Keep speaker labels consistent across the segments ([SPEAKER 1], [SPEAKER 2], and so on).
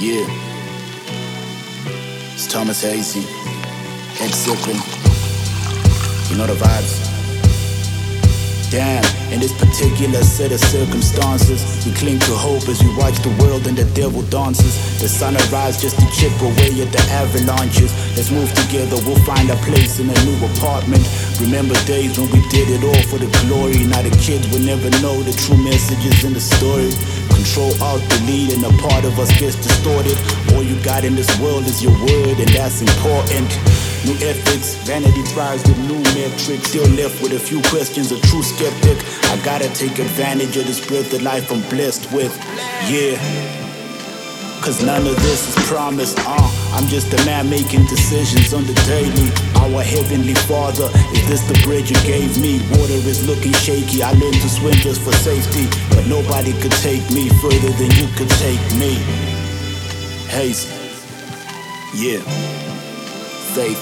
[SPEAKER 1] Yeah. It's Thomas Hazy, xSipping. You know the vibes. Damn, in this particular set of circumstances, we cling to hope as we watch the world and the devil dances. The sun arrives just to chip away at the avalanches. Let's move together, we'll find a place in a new apartment. Remember days when we did it all for the glory. Now the kids will never know the true messages in the story. Control, alt, delete, and a part of us gets distorted. All you got in this world is your word, and that's important. New ethics, vanity thrives with new metrics. Still left with a few questions, a true skeptic. I gotta take advantage of this breath of life I'm blessed with. Yeah. Cause none of this is promised, uh. I'm just a man making decisions on the daily. Our heavenly father, is this the bridge you gave me? Water is looking shaky, I learned to swim just for safety. But nobody could take me further than you could take me. Hazy, yeah, faith.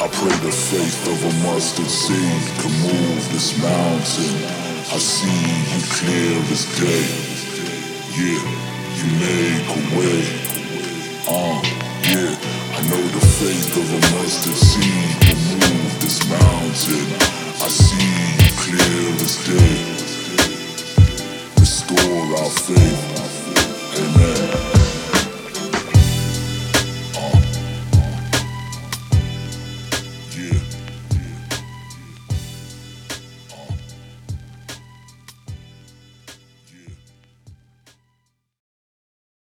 [SPEAKER 2] I pray the faith of a mustard seed can move this mountain. I see you clear as day. Yeah, make a way. Uh, yeah, I know the faith of a mustard seed to move this mountain. I see you clear as day. Restore our faith.